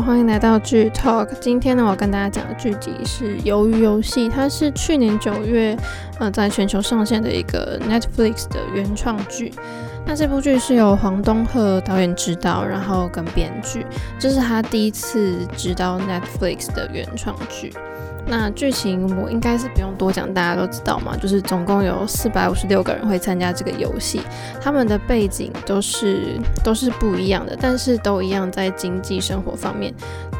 欢迎来到剧 Talk。今天呢，我跟大家讲的剧集是《鱿鱼游戏》，它是去年九月呃在全球上线的一个 Netflix 的原创剧。那这部剧是由黄东赫导演执导，然后跟编剧，这是他第一次执导 Netflix 的原创剧。那剧情我应该是不用多讲，大家都知道嘛，就是总共有四百五十六个人会参加这个游戏，他们的背景都是都是不一样的，但是都一样在经济生活方面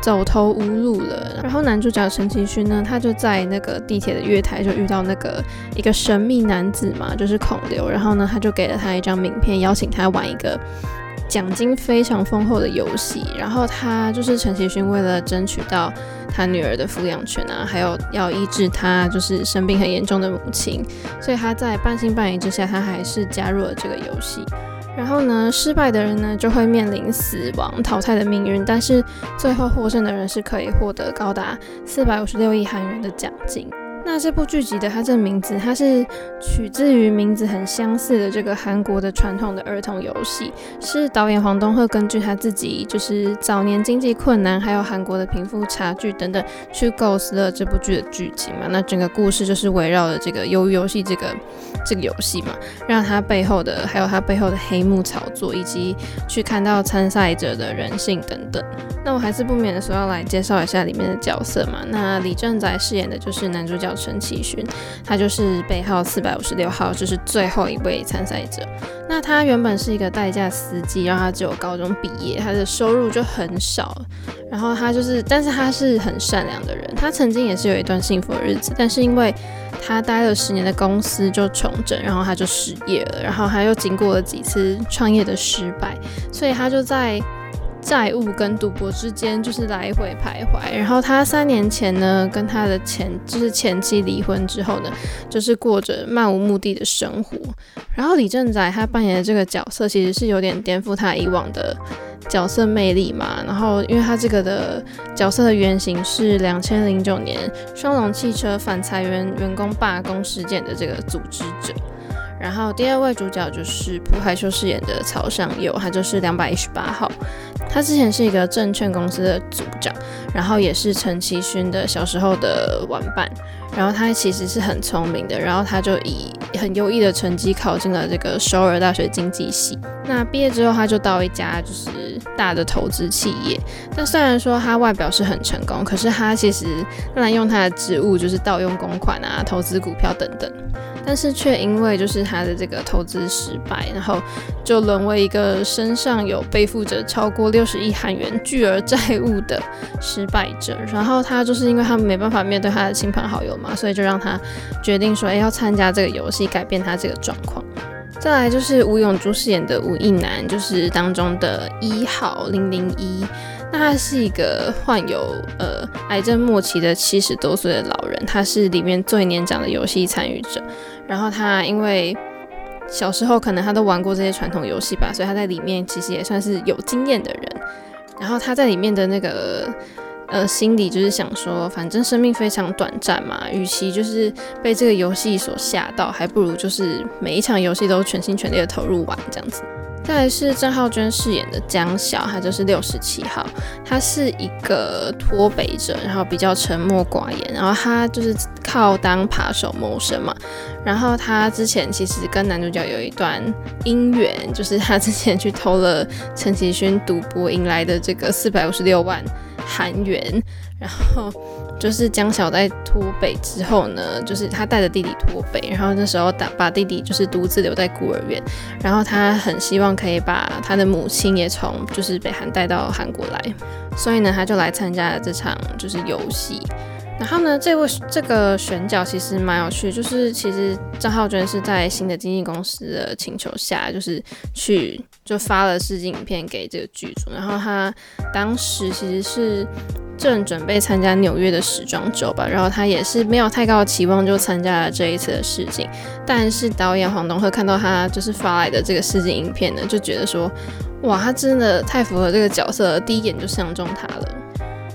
走投无路了。然后男主角陈其勋呢，他就在那个地铁的月台就遇到那个一个神秘男子嘛，就是孔刘，然后呢他就给了他一张名片，邀请他玩一个。奖金非常丰厚的游戏，然后他就是陈其勋，为了争取到他女儿的抚养权啊，还有要医治他就是生病很严重的母亲，所以他在半信半疑之下，他还是加入了这个游戏。然后呢，失败的人呢就会面临死亡淘汰的命运，但是最后获胜的人是可以获得高达四百五十六亿韩元的奖金。那这部剧集的它这个名字，它是取自于名字很相似的这个韩国的传统的儿童游戏，是导演黄东赫根据他自己就是早年经济困难，还有韩国的贫富差距等等，去构思了这部剧的剧情嘛。那整个故事就是围绕着这个鱿鱼游戏这个这个游戏嘛，让它背后的还有它背后的黑幕炒作，以及去看到参赛者的人性等等。那我还是不免的说要来介绍一下里面的角色嘛。那李正宰饰演的就是男主角。陈启勋，他就是背号四百五十六号，就是最后一位参赛者。那他原本是一个代驾司机，然后他只有高中毕业，他的收入就很少。然后他就是，但是他是很善良的人。他曾经也是有一段幸福的日子，但是因为他待了十年的公司就重整，然后他就失业了。然后他又经过了几次创业的失败，所以他就在。债务跟赌博之间就是来回徘徊，然后他三年前呢，跟他的前就是前妻离婚之后呢，就是过着漫无目的的生活。然后李正宰他扮演的这个角色其实是有点颠覆他以往的角色魅力嘛。然后因为他这个的角色的原型是两千零九年双龙汽车反裁员员工罢工事件的这个组织者。然后第二位主角就是朴海秀饰演的曹尚佑，他就是两百一十八号。他之前是一个证券公司的组长，然后也是陈其勋的小时候的玩伴。然后他其实是很聪明的，然后他就以很优异的成绩考进了这个首尔大学经济系。那毕业之后，他就到一家就是大的投资企业。但虽然说他外表是很成功，可是他其实滥用他的职务，就是盗用公款啊、投资股票等等。但是却因为就是他的这个投资失败，然后就沦为一个身上有背负着超过六十亿韩元巨额债务的失败者。然后他就是因为他没办法面对他的亲朋好友嘛，所以就让他决定说，哎，要参加这个游戏，改变他这个状况。再来就是吴永珠饰演的吴亦男，就是当中的一号零零一。那他是一个患有呃癌症末期的七十多岁的老人，他是里面最年长的游戏参与者。然后他因为小时候可能他都玩过这些传统游戏吧，所以他在里面其实也算是有经验的人。然后他在里面的那个呃心里就是想说，反正生命非常短暂嘛，与其就是被这个游戏所吓到，还不如就是每一场游戏都全心全力的投入玩这样子。再来是郑浩娟饰演的江晓，他就是六十七号，他是一个脱北者，然后比较沉默寡言，然后他就是靠当扒手谋生嘛。然后他之前其实跟男主角有一段姻缘，就是他之前去偷了陈其勋赌博赢来的这个四百五十六万韩元，然后。就是江小在脱北之后呢，就是他带着弟弟脱北，然后那时候打把弟弟就是独自留在孤儿院，然后他很希望可以把他的母亲也从就是北韩带到韩国来，所以呢他就来参加了这场就是游戏。然后呢，这位这个选角其实蛮有趣，就是其实张浩娟是在新的经纪公司的请求下，就是去就发了试镜影片给这个剧组。然后他当时其实是正准备参加纽约的时装周吧，然后他也是没有太高的期望就参加了这一次的试镜。但是导演黄东赫看到他就是发来的这个试镜影片呢，就觉得说，哇，他真的太符合这个角色了，第一眼就相中他了。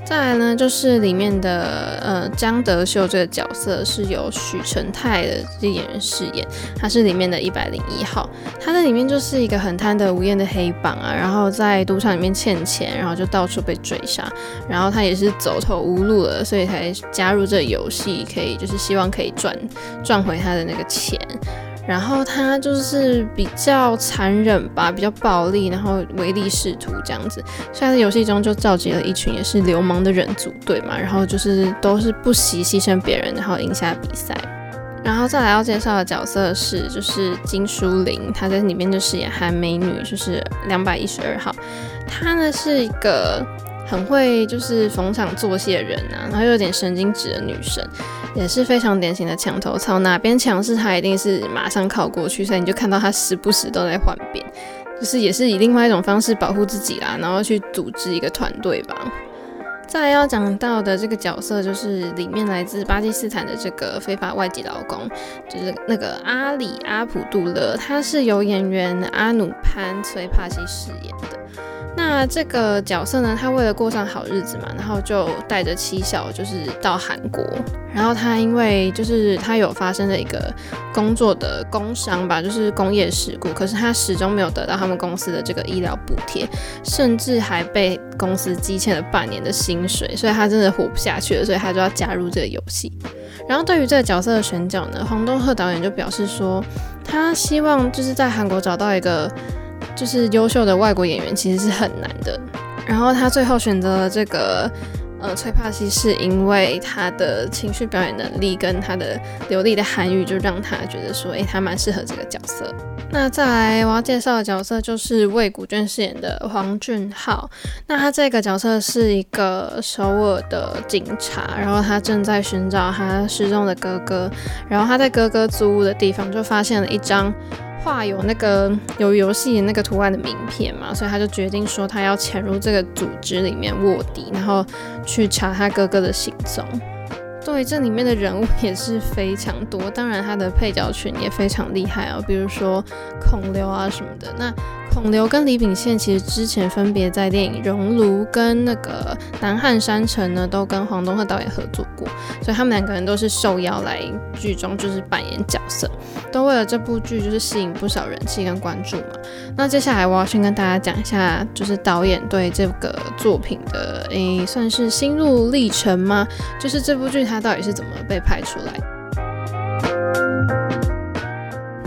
再来呢，就是里面的呃江德秀这个角色是由许成泰的这演员饰演，他是里面的一百零一号。他在里面就是一个很贪得无厌的黑帮啊，然后在赌场里面欠钱，然后就到处被追杀，然后他也是走投无路了，所以才加入这个游戏，可以就是希望可以赚赚回他的那个钱。然后他就是比较残忍吧，比较暴力，然后唯利是图这样子。所以在游戏中就召集了一群也是流氓的人组队嘛，然后就是都是不惜牺牲别人，然后赢下比赛。然后再来要介绍的角色是就是金书玲，她在里面就饰演韩美女，就是两百一十二号。她呢是一个。很会就是逢场作戏的人啊，然后又有点神经质的女生，也是非常典型的墙头草，哪边强势她一定是马上靠过去，所以你就看到她时不时都在换边，就是也是以另外一种方式保护自己啦，然后去组织一个团队吧。再要讲到的这个角色就是里面来自巴基斯坦的这个非法外籍劳工，就是那个阿里阿卜杜勒，他是由演员阿努潘崔帕西饰演的。那这个角色呢，他为了过上好日子嘛，然后就带着妻小就是到韩国。然后他因为就是他有发生的一个工作的工伤吧，就是工业事故，可是他始终没有得到他们公司的这个医疗补贴，甚至还被公司积欠了半年的薪水，所以他真的活不下去了，所以他就要加入这个游戏。然后对于这个角色的选角呢，黄东赫导演就表示说，他希望就是在韩国找到一个。就是优秀的外国演员其实是很难的，然后他最后选择了这个呃崔帕西，是因为他的情绪表演能力跟他的流利的韩语，就让他觉得说，诶，他蛮适合这个角色。那再来我要介绍的角色就是魏古卷饰演的黄俊浩，那他这个角色是一个首尔的警察，然后他正在寻找他失踪的哥哥，然后他在哥哥租屋的地方就发现了一张。画有那个有游戏那个图案的名片嘛，所以他就决定说他要潜入这个组织里面卧底，然后去查他哥哥的行踪。对，这里面的人物也是非常多，当然他的配角群也非常厉害哦，比如说孔刘啊什么的。那孔刘跟李秉宪其实之前分别在电影《熔炉》跟那个《南汉山城》呢，都跟黄东赫导演合作过，所以他们两个人都是受邀来剧中就是扮演角色，都为了这部剧就是吸引不少人气跟关注嘛。那接下来我要先跟大家讲一下，就是导演对这个作品的诶，算是心路历程吗？就是这部剧它到底是怎么被拍出来？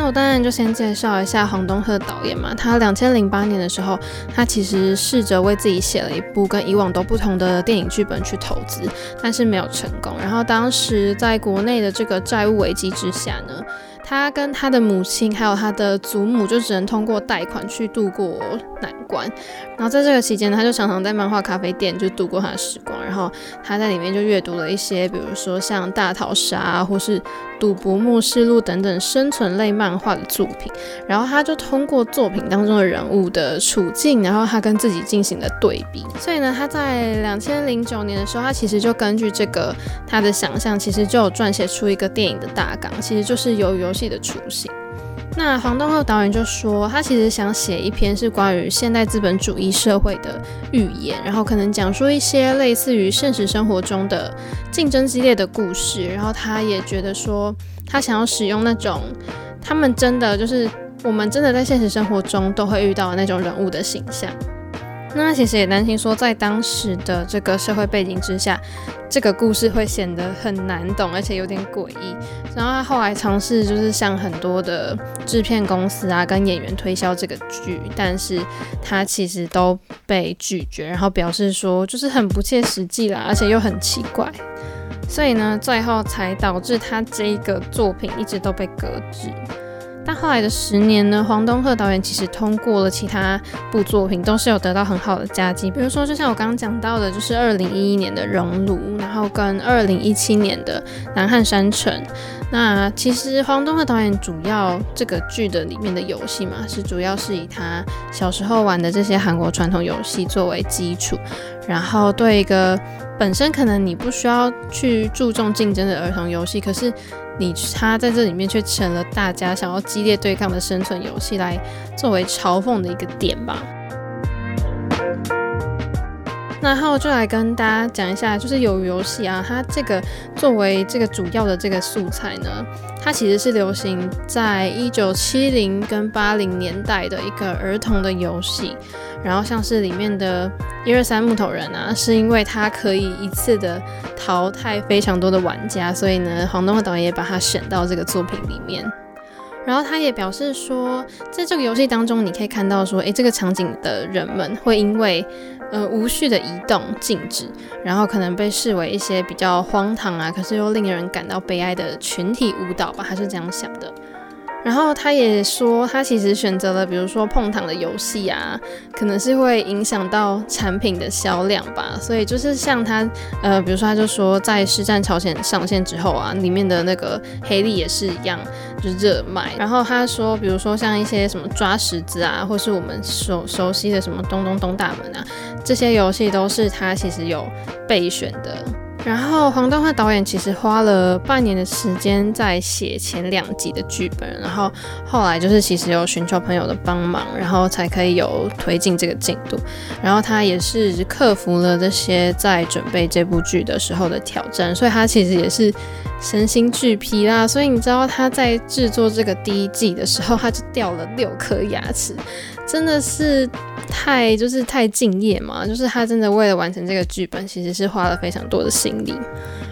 我当然就先介绍一下黄东赫导演嘛，他两千零八年的时候，他其实试着为自己写了一部跟以往都不同的电影剧本去投资，但是没有成功。然后当时在国内的这个债务危机之下呢，他跟他的母亲还有他的祖母就只能通过贷款去度过难关。然后在这个期间，他就常常在漫画咖啡店就度过他的时光。然后他在里面就阅读了一些，比如说像《大逃杀》啊，或是《赌博默示录》等等生存类漫画的作品。然后他就通过作品当中的人物的处境，然后他跟自己进行了对比。所以呢，他在两千零九年的时候，他其实就根据这个他的想象，其实就有撰写出一个电影的大纲，其实就是由游戏的雏形。那黄东赫导演就说，他其实想写一篇是关于现代资本主义社会的预言，然后可能讲述一些类似于现实生活中的竞争激烈的故事。然后他也觉得说，他想要使用那种他们真的就是我们真的在现实生活中都会遇到的那种人物的形象。那其实也担心说，在当时的这个社会背景之下，这个故事会显得很难懂，而且有点诡异。然后他后来尝试就是向很多的制片公司啊跟演员推销这个剧，但是他其实都被拒绝，然后表示说就是很不切实际啦，而且又很奇怪，所以呢，最后才导致他这一个作品一直都被搁置。但后来的十年呢，黄东赫导演其实通过了其他部作品，都是有得到很好的佳绩。比如说，就像我刚刚讲到的，就是二零一一年的《熔炉》，然后跟二零一七年的《南汉山城》。那其实黄东赫导演主要这个剧的里面的游戏嘛，是主要是以他小时候玩的这些韩国传统游戏作为基础，然后对一个本身可能你不需要去注重竞争的儿童游戏，可是。你他在这里面却成了大家想要激烈对抗的生存游戏，来作为嘲讽的一个点吧。然后就来跟大家讲一下，就是有游戏啊，它这个作为这个主要的这个素材呢，它其实是流行在一九七零跟八零年代的一个儿童的游戏。然后像是里面的一二三木头人啊，是因为它可以一次的淘汰非常多的玩家，所以呢，黄东赫导演也把它选到这个作品里面。然后他也表示说，在这个游戏当中，你可以看到说，诶，这个场景的人们会因为呃无序的移动静止，然后可能被视为一些比较荒唐啊，可是又令人感到悲哀的群体舞蹈吧，他是这样想的。然后他也说，他其实选择了比如说碰糖的游戏啊，可能是会影响到产品的销量吧。所以就是像他，呃，比如说他就说，在《实战朝鲜》上线之后啊，里面的那个黑莉也是一样，就是热卖。然后他说，比如说像一些什么抓石子啊，或是我们熟熟悉的什么东东东大门啊，这些游戏都是他其实有备选的。然后黄东赫导演其实花了半年的时间在写前两集的剧本，然后后来就是其实有寻求朋友的帮忙，然后才可以有推进这个进度。然后他也是克服了这些在准备这部剧的时候的挑战，所以他其实也是身心俱疲啦。所以你知道他在制作这个第一季的时候，他就掉了六颗牙齿，真的是。太就是太敬业嘛，就是他真的为了完成这个剧本，其实是花了非常多的心力。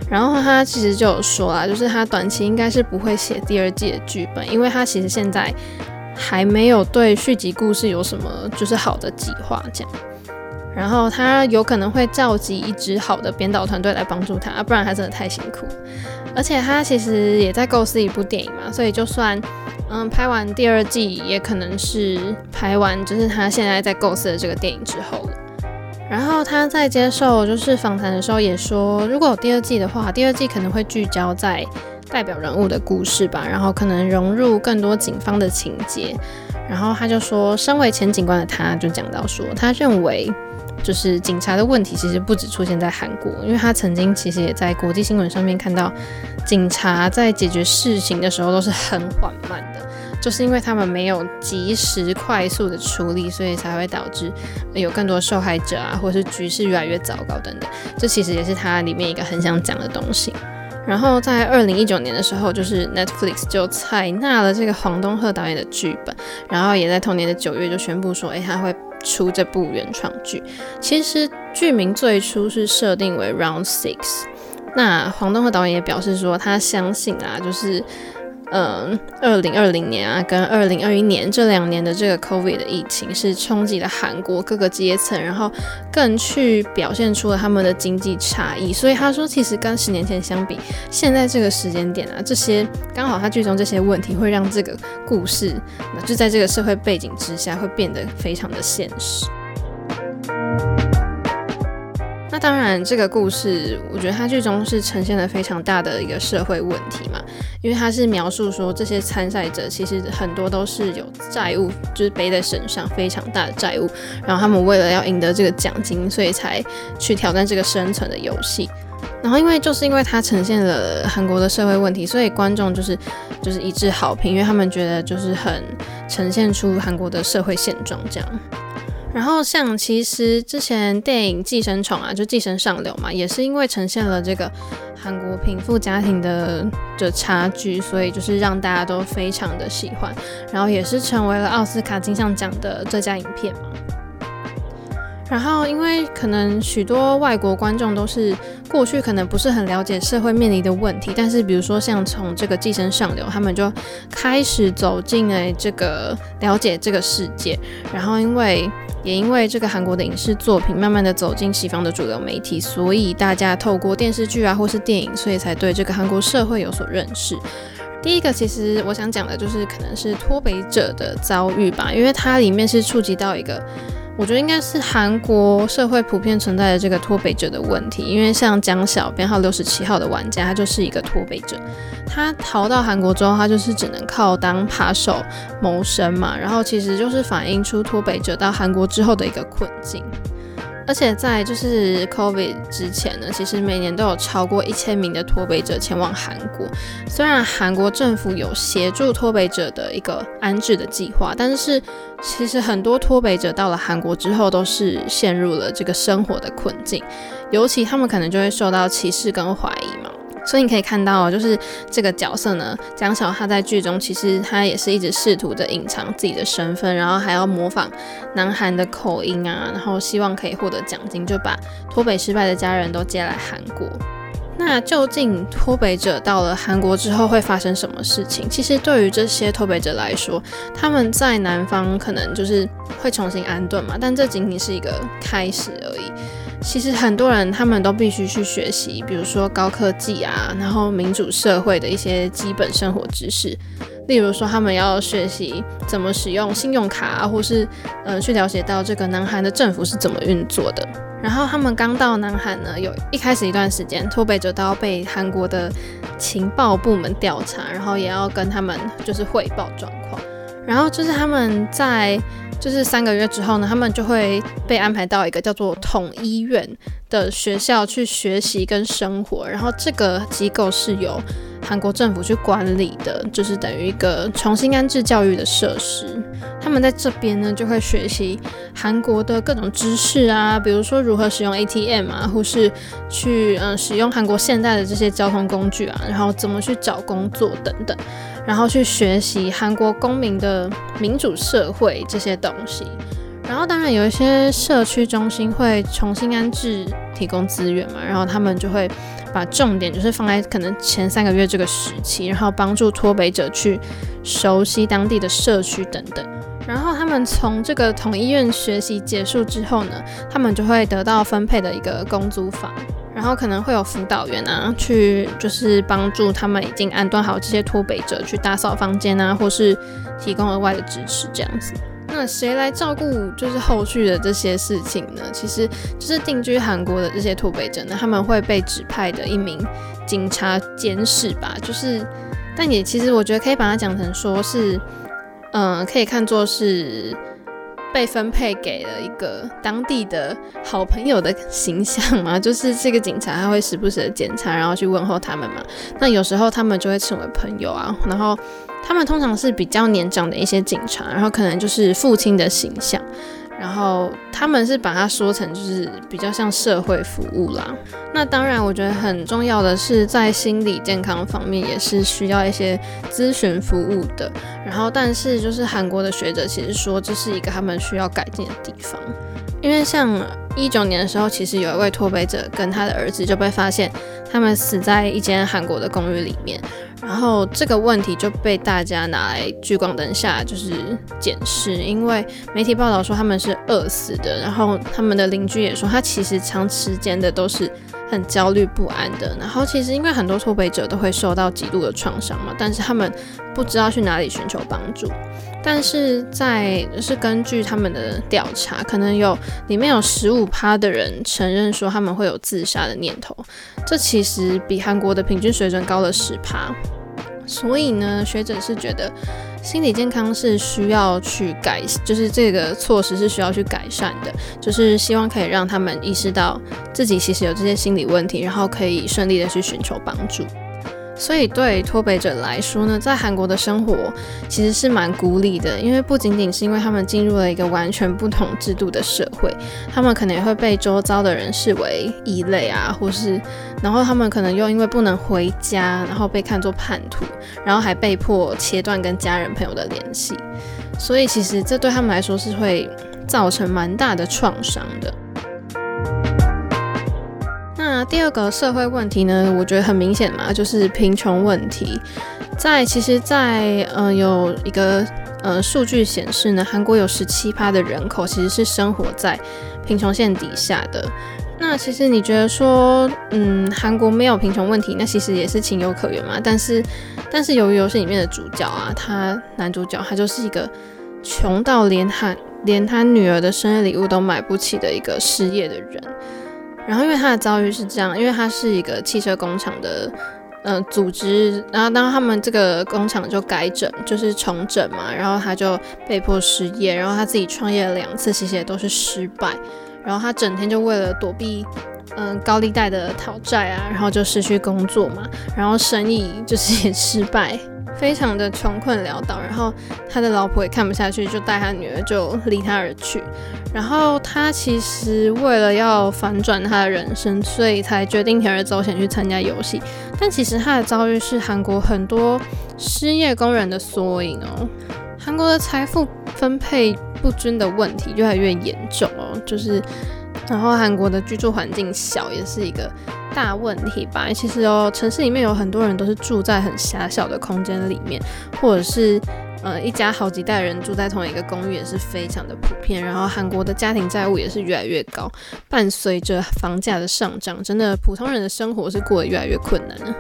然后他其实就有说啦，就是他短期应该是不会写第二季的剧本，因为他其实现在还没有对续集故事有什么就是好的计划这样。然后他有可能会召集一支好的编导团队来帮助他，不然他真的太辛苦。而且他其实也在构思一部电影嘛，所以就算。嗯，拍完第二季也可能是拍完，就是他现在在构思的这个电影之后了。然后他在接受就是访谈的时候也说，如果有第二季的话，第二季可能会聚焦在代表人物的故事吧，然后可能融入更多警方的情节。然后他就说，身为前警官的他，就讲到说，他认为就是警察的问题其实不只出现在韩国，因为他曾经其实也在国际新闻上面看到，警察在解决事情的时候都是很缓慢的。就是因为他们没有及时快速的处理，所以才会导致有更多受害者啊，或者是局势越来越糟糕等等。这其实也是他里面一个很想讲的东西。然后在二零一九年的时候，就是 Netflix 就采纳了这个黄东赫导演的剧本，然后也在同年的九月就宣布说，诶，他会出这部原创剧。其实剧名最初是设定为 Round Six。那黄东赫导演也表示说，他相信啊，就是。嗯，二零二零年啊，跟二零二一年这两年的这个 COVID 的疫情是冲击了韩国各个阶层，然后更去表现出了他们的经济差异。所以他说，其实跟十年前相比，现在这个时间点啊，这些刚好他剧中这些问题会让这个故事，就在这个社会背景之下，会变得非常的现实。那当然，这个故事我觉得它剧中是呈现了非常大的一个社会问题嘛，因为它是描述说这些参赛者其实很多都是有债务，就是背在身上非常大的债务，然后他们为了要赢得这个奖金，所以才去挑战这个生存的游戏。然后因为就是因为它呈现了韩国的社会问题，所以观众就是就是一致好评，因为他们觉得就是很呈现出韩国的社会现状这样。然后像其实之前电影《寄生虫》啊，就《寄生上流》嘛，也是因为呈现了这个韩国贫富家庭的的差距，所以就是让大家都非常的喜欢，然后也是成为了奥斯卡金像奖的最佳影片嘛。然后，因为可能许多外国观众都是过去可能不是很了解社会面临的问题，但是比如说像从这个《寄生上流》，他们就开始走进了这个了解这个世界。然后，因为也因为这个韩国的影视作品慢慢的走进西方的主流媒体，所以大家透过电视剧啊或是电影，所以才对这个韩国社会有所认识。第一个，其实我想讲的就是可能是脱北者的遭遇吧，因为它里面是触及到一个。我觉得应该是韩国社会普遍存在的这个脱北者的问题，因为像江小编号六十七号的玩家，他就是一个脱北者，他逃到韩国之后，他就是只能靠当扒手谋生嘛，然后其实就是反映出脱北者到韩国之后的一个困境。而且在就是 COVID 之前呢，其实每年都有超过一千名的脱北者前往韩国。虽然韩国政府有协助脱北者的一个安置的计划，但是其实很多脱北者到了韩国之后，都是陷入了这个生活的困境，尤其他们可能就会受到歧视跟怀疑嘛。所以你可以看到，就是这个角色呢，姜晓他在剧中其实他也是一直试图着隐藏自己的身份，然后还要模仿南韩的口音啊，然后希望可以获得奖金，就把脱北失败的家人都接来韩国。那究竟脱北者到了韩国之后会发生什么事情？其实对于这些脱北者来说，他们在南方可能就是会重新安顿嘛，但这仅仅是一个开始而已。其实很多人他们都必须去学习，比如说高科技啊，然后民主社会的一些基本生活知识。例如说，他们要学习怎么使用信用卡啊，或是呃去了解到这个南韩的政府是怎么运作的。然后他们刚到南韩呢，有一开始一段时间，脱北者都要被韩国的情报部门调查，然后也要跟他们就是汇报状况。然后就是他们在。就是三个月之后呢，他们就会被安排到一个叫做统一院的学校去学习跟生活。然后这个机构是由韩国政府去管理的，就是等于一个重新安置教育的设施。他们在这边呢，就会学习韩国的各种知识啊，比如说如何使用 ATM 啊，或是去嗯使用韩国现代的这些交通工具啊，然后怎么去找工作等等。然后去学习韩国公民的民主社会这些东西，然后当然有一些社区中心会重新安置，提供资源嘛，然后他们就会把重点就是放在可能前三个月这个时期，然后帮助脱北者去熟悉当地的社区等等。然后他们从这个统医院学习结束之后呢，他们就会得到分配的一个公租房。然后可能会有辅导员啊，去就是帮助他们已经安顿好这些脱北者去打扫房间啊，或是提供额外的支持这样子。那谁来照顾就是后续的这些事情呢？其实就是定居韩国的这些脱北者呢，他们会被指派的一名警察监视吧。就是，但也其实我觉得可以把它讲成说是，嗯、可以看作是。被分配给了一个当地的好朋友的形象嘛，就是这个警察他会时不时的检查，然后去问候他们嘛。那有时候他们就会成为朋友啊，然后他们通常是比较年长的一些警察，然后可能就是父亲的形象。然后他们是把它说成就是比较像社会服务啦。那当然，我觉得很重要的是在心理健康方面也是需要一些咨询服务的。然后，但是就是韩国的学者其实说这是一个他们需要改进的地方，因为像一九年的时候，其实有一位脱北者跟他的儿子就被发现他们死在一间韩国的公寓里面。然后这个问题就被大家拿来聚光灯下，就是检视，因为媒体报道说他们是饿死的，然后他们的邻居也说他其实长时间的都是很焦虑不安的。然后其实因为很多脱北者都会受到极度的创伤嘛，但是他们不知道去哪里寻求帮助。但是在是根据他们的调查，可能有里面有十五趴的人承认说他们会有自杀的念头，这其实比韩国的平均水准高了十趴。所以呢，学者是觉得心理健康是需要去改，就是这个措施是需要去改善的，就是希望可以让他们意识到自己其实有这些心理问题，然后可以顺利的去寻求帮助。所以对脱北者来说呢，在韩国的生活其实是蛮孤立的，因为不仅仅是因为他们进入了一个完全不同制度的社会，他们可能也会被周遭的人视为异类啊，或是，然后他们可能又因为不能回家，然后被看作叛徒，然后还被迫切断跟家人朋友的联系，所以其实这对他们来说是会造成蛮大的创伤的。第二个社会问题呢，我觉得很明显嘛，就是贫穷问题。在其实在，在呃有一个呃数据显示呢，韩国有十七趴的人口其实是生活在贫穷线底下的。那其实你觉得说，嗯，韩国没有贫穷问题，那其实也是情有可原嘛。但是，但是由于游戏里面的主角啊，他男主角他就是一个穷到连他连他女儿的生日礼物都买不起的一个失业的人。然后，因为他的遭遇是这样，因为他是一个汽车工厂的，呃，组织，然后当他们这个工厂就改整，就是重整嘛，然后他就被迫失业，然后他自己创业了两次，其实也都是失败。然后他整天就为了躲避嗯、高利贷的讨债啊，然后就失去工作嘛，然后生意就是也失败。非常的穷困潦倒，然后他的老婆也看不下去，就带他女儿就离他而去。然后他其实为了要反转他的人生，所以才决定铤而走险去参加游戏。但其实他的遭遇是韩国很多失业工人的缩影哦。韩国的财富分配不均的问题越来越严重哦，就是然后韩国的居住环境小也是一个。大问题吧，其实哦，城市里面有很多人都是住在很狭小的空间里面，或者是呃一家好几代人住在同一个公寓也是非常的普遍。然后韩国的家庭债务也是越来越高，伴随着房价的上涨，真的普通人的生活是过得越来越困难了。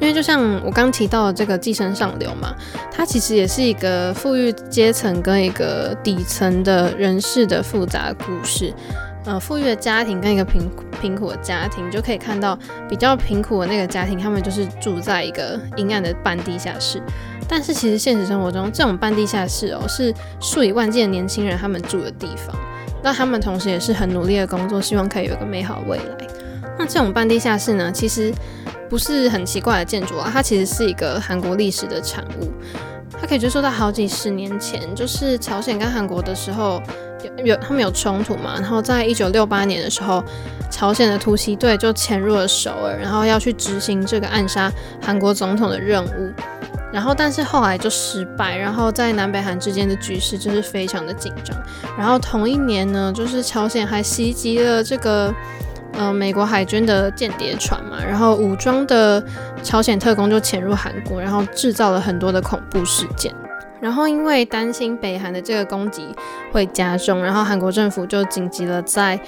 因为就像我刚提到的这个《寄生上流》嘛，它其实也是一个富裕阶层跟一个底层的人士的复杂故事。呃，富裕的家庭跟一个贫贫苦的家庭，就可以看到比较贫苦的那个家庭，他们就是住在一个阴暗的半地下室。但是其实现实生活中，这种半地下室哦，是数以万计的年轻人他们住的地方。那他们同时也是很努力的工作，希望可以有一个美好未来。那这种半地下室呢，其实不是很奇怪的建筑啊，它其实是一个韩国历史的产物。它可以追溯到好几十年前，就是朝鲜跟韩国的时候。有他们有冲突嘛？然后在一九六八年的时候，朝鲜的突袭队就潜入了首尔，然后要去执行这个暗杀韩国总统的任务。然后但是后来就失败，然后在南北韩之间的局势就是非常的紧张。然后同一年呢，就是朝鲜还袭击了这个呃美国海军的间谍船嘛，然后武装的朝鲜特工就潜入韩国，然后制造了很多的恐怖事件。然后因为担心北韩的这个攻击会加重，然后韩国政府就紧急了，在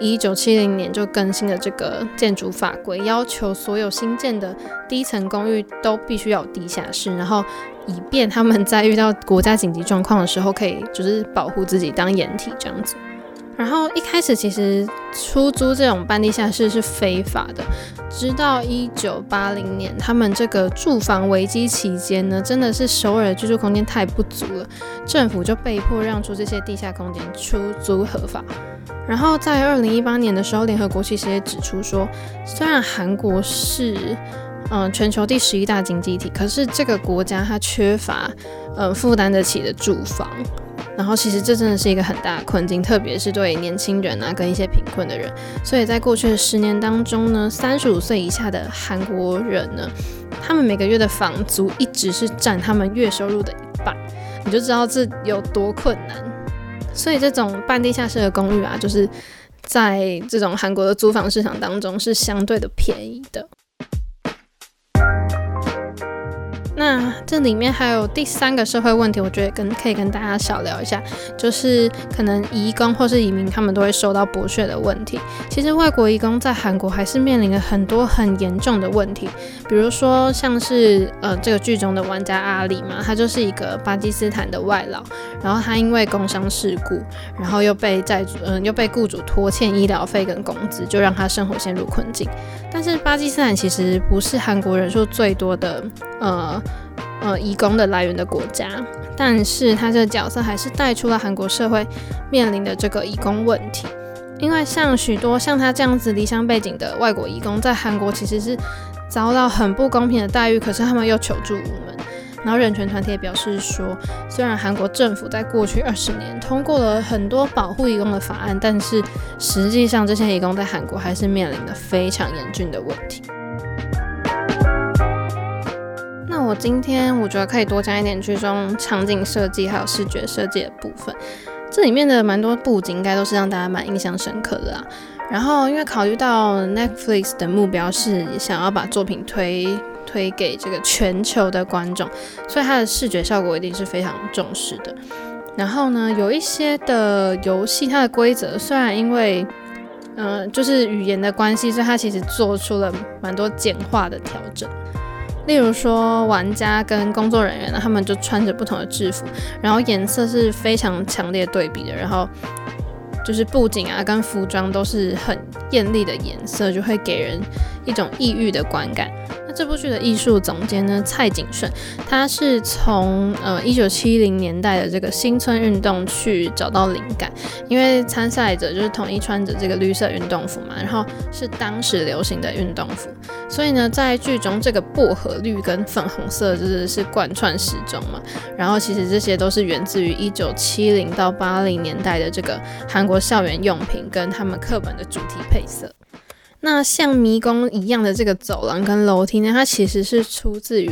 一九七零年就更新了这个建筑法规，要求所有新建的低层公寓都必须要有地下室，然后以便他们在遇到国家紧急状况的时候，可以就是保护自己当掩体这样子。然后一开始其实出租这种半地下室是非法的，直到一九八零年，他们这个住房危机期间呢，真的是首尔的居住空间太不足了，政府就被迫让出这些地下空间出租合法。然后在二零一八年的时候，联合国其实也指出说，虽然韩国是嗯、全球第十一大经济体，可是这个国家它缺乏嗯、负担得起的住房。然后其实这真的是一个很大的困境，特别是对年轻人啊，跟一些贫困的人。所以在过去的十年当中呢，三十五岁以下的韩国人呢，他们每个月的房租一直是占他们月收入的一半，你就知道这有多困难。所以这种半地下室的公寓啊，就是在这种韩国的租房市场当中是相对的便宜的。那这里面还有第三个社会问题，我觉得跟可以跟大家小聊一下，就是可能移工或是移民他们都会受到剥削的问题。其实外国移工在韩国还是面临了很多很严重的问题，比如说像是呃这个剧中的玩家阿里嘛，他就是一个巴基斯坦的外劳，然后他因为工伤事故，然后又被债主嗯、又被雇主拖欠医疗费跟工资，就让他生活陷入困境。但是巴基斯坦其实不是韩国人数最多的呃。呃，移工的来源的国家，但是他这个角色还是带出了韩国社会面临的这个移工问题，因为像许多像他这样子离乡背景的外国移工，在韩国其实是遭到很不公平的待遇，可是他们又求助无门。然后人权团体也表示说，虽然韩国政府在过去二十年通过了很多保护移工的法案，但是实际上这些移工在韩国还是面临的非常严峻的问题。我今天我觉得可以多讲一点剧中场景设计还有视觉设计的部分，这里面的蛮多布景应该都是让大家蛮印象深刻的啦。然后因为考虑到 Netflix 的目标是想要把作品推推给这个全球的观众，所以它的视觉效果一定是非常重视的。然后呢，有一些的游戏它的规则虽然因为嗯、呃、就是语言的关系，所以它其实做出了蛮多简化的调整。例如说，玩家跟工作人员呢，他们就穿着不同的制服，然后颜色是非常强烈对比的，然后就是布景啊跟服装都是很艳丽的颜色，就会给人一种抑郁的观感。这部剧的艺术总监呢，蔡景顺，他是从呃一九七零年代的这个新村运动去找到灵感，因为参赛者就是统一穿着这个绿色运动服嘛，然后是当时流行的运动服，所以呢，在剧中这个薄荷绿跟粉红色就是是贯穿始终嘛，然后其实这些都是源自于一九七零到八零年代的这个韩国校园用品跟他们课本的主题配色。那像迷宫一样的这个走廊跟楼梯呢，它其实是出自于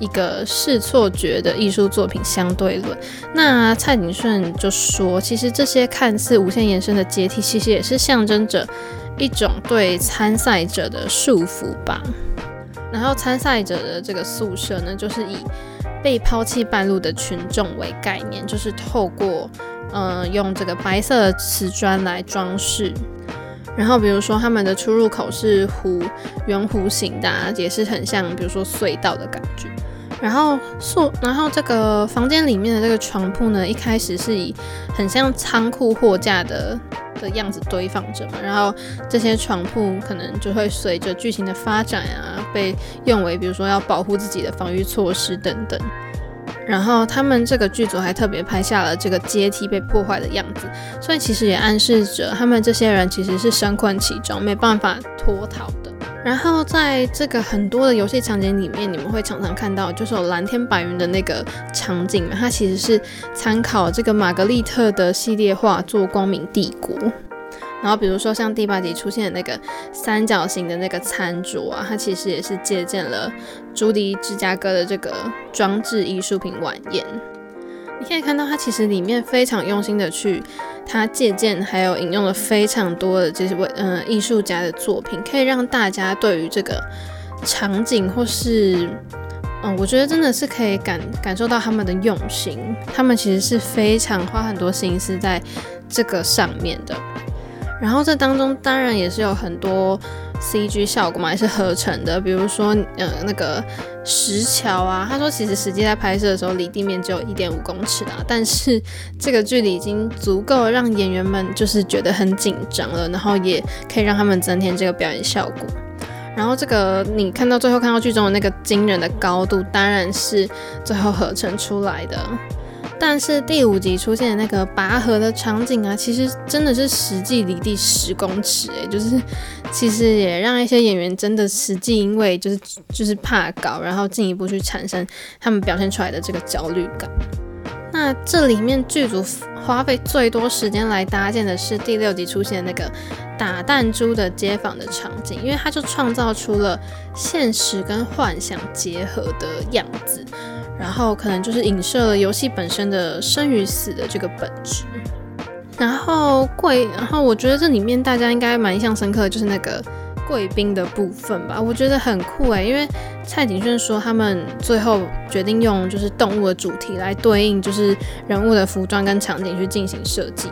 一个视错觉的艺术作品相对论。那蔡景顺就说，其实这些看似无限延伸的阶梯，其实也是象征着一种对参赛者的束缚吧。然后参赛者的这个宿舍呢，就是以被抛弃半路的群众为概念，就是透过嗯、用这个白色的瓷砖来装饰。然后，比如说他们的出入口是弧圆弧形的啊，也是很像，比如说隧道的感觉。然后宿，然后这个房间里面的这个床铺呢，一开始是以很像仓库货架的的样子堆放着嘛。然后这些床铺可能就会随着剧情的发展啊，被用为比如说要保护自己的防御措施等等。然后他们这个剧组还特别拍下了这个阶梯被破坏的样子，所以其实也暗示着他们这些人其实是身困其中，没办法脱逃的。然后在这个很多的游戏场景里面，你们会常常看到就是有蓝天白云的那个场景嘛，它其实是参考这个玛格丽特的系列画作《光明帝国》。然后比如说像第八集出现的那个三角形的那个餐桌啊，它其实也是借鉴了朱迪芝加哥的这个装置艺术品晚宴。你可以看到它其实里面非常用心的去，它借鉴还有引用了非常多的这些位嗯艺术家的作品，可以让大家对于这个场景或是嗯，我觉得真的是可以感感受到他们的用心，他们其实是非常花很多心思在这个上面的。然后这当中当然也是有很多 CG 效果嘛，也是合成的。比如说，呃，那个石桥啊，他说其实实际在拍摄的时候离地面只有一点五公尺啊，但是这个距离已经足够让演员们就是觉得很紧张了，然后也可以让他们增添这个表演效果。然后这个你看到最后看到剧中的那个惊人的高度，当然是最后合成出来的。但是第五集出现的那个拔河的场景啊，其实真的是实际离地十公尺诶，就是其实也让一些演员真的实际因为就是就是怕高，然后进一步去产生他们表现出来的这个焦虑感。那这里面剧组花费最多时间来搭建的是第六集出现的那个打弹珠的街坊的场景，因为它就创造出了现实跟幻想结合的样子。然后可能就是影射了游戏本身的生与死的这个本质。然后贵，然后我觉得这里面大家应该蛮印象深刻的，就是那个贵宾的部分吧。我觉得很酷诶，因为蔡景顺说他们最后决定用就是动物的主题来对应就是人物的服装跟场景去进行设计。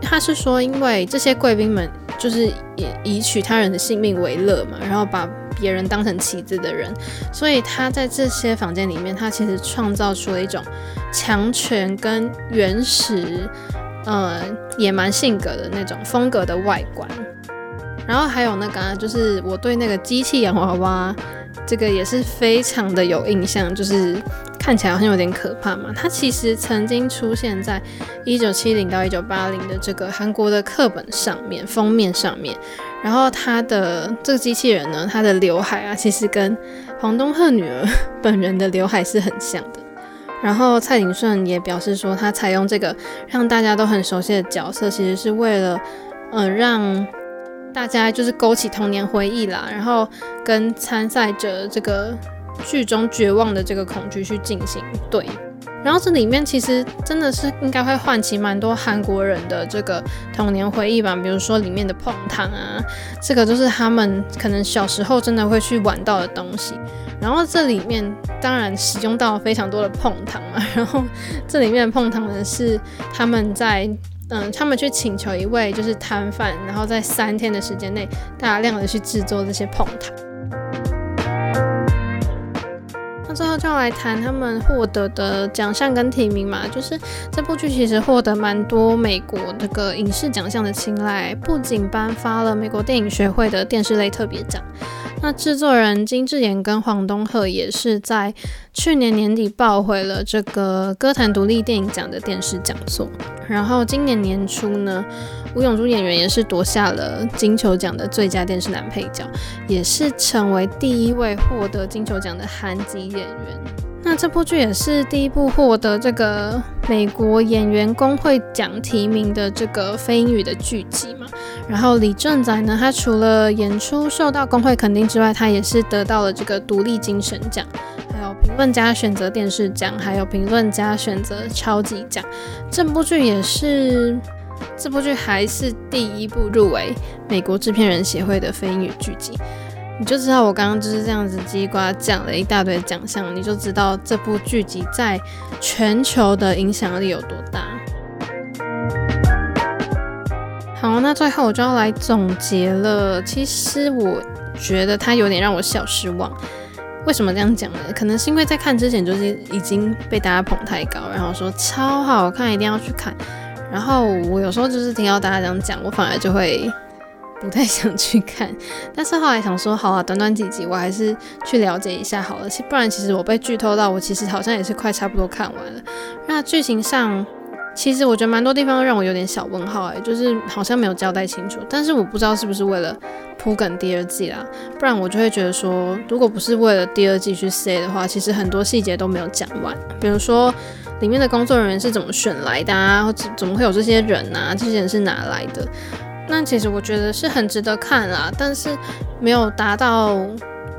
他是说，因为这些贵宾们就是以以取他人的性命为乐嘛，然后把。别人当成棋子的人，所以他在这些房间里面，他其实创造出了一种强权跟原始，呃，野蛮性格的那种风格的外观。然后还有那个啊，就是我对那个机器洋娃娃，这个也是非常的有印象，就是看起来好像有点可怕嘛。它其实曾经出现在一九七零到一九八零的这个韩国的课本上面，封面上面。然后他的这个机器人呢，他的刘海啊，其实跟黄东赫女儿本人的刘海是很像的。然后蔡景顺也表示说，他采用这个让大家都很熟悉的角色，其实是为了，呃，让大家就是勾起童年回忆啦，然后跟参赛者这个剧中绝望的这个恐惧去进行对。然后这里面其实真的是应该会唤起蛮多韩国人的这个童年回忆吧，比如说里面的碰糖啊，这个就是他们可能小时候真的会去玩到的东西。然后这里面当然使用到非常多的碰糖嘛，然后这里面的椪糖呢是他们在嗯，他们去请求一位就是摊贩，然后在三天的时间内大量的去制作这些碰糖。最后就要来谈他们获得的奖项跟提名嘛，就是这部剧其实获得蛮多美国那个影视奖项的青睐，不仅颁发了美国电影学会的电视类特别奖，那制作人金智妍跟黄东赫也是在去年年底抱回了这个歌坛独立电影奖的电视讲座。然后今年年初呢，吴永珠演员也是夺下了金球奖的最佳电视男配角，也是成为第一位获得金球奖的韩籍演员。那这部剧也是第一部获得这个美国演员工会奖提名的这个非英语的剧集嘛。然后李正宰呢，他除了演出受到工会肯定之外，他也是得到了这个独立精神奖，还有评论家选择电视奖，还有评论家选择超级奖。这部剧也是，这部剧还是第一部入围美国制片人协会的非英语剧集。你就知道我刚刚就是这样子叽呱讲了一大堆奖项，你就知道这部剧集在全球的影响力有多大。好，那最后我就要来总结了。其实我觉得它有点让我小失望。为什么这样讲呢？可能是因为在看之前就是已经被大家捧太高，然后说超好看，一定要去看。然后我有时候就是听到大家这样讲，我反而就会。不太想去看，但是后来想说，好啊，短短几集，我还是去了解一下好了。其不然其实我被剧透到，我其实好像也是快差不多看完了。那剧情上，其实我觉得蛮多地方让我有点小问号，哎，就是好像没有交代清楚。但是我不知道是不是为了铺梗第二季啦，不然我就会觉得说，如果不是为了第二季去 say 的话，其实很多细节都没有讲完。比如说里面的工作人员是怎么选来的啊，或者怎么会有这些人啊？这些人是哪来的？那其实我觉得是很值得看啦，但是没有达到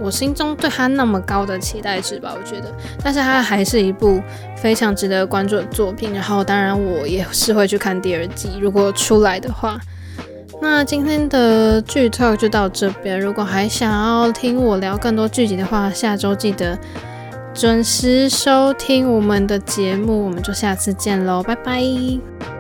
我心中对他那么高的期待值吧，我觉得。但是它还是一部非常值得关注的作品，然后当然我也是会去看第二季，如果出来的话。那今天的剧透就到这边，如果还想要听我聊更多剧集的话，下周记得准时收听我们的节目，我们就下次见喽，拜拜。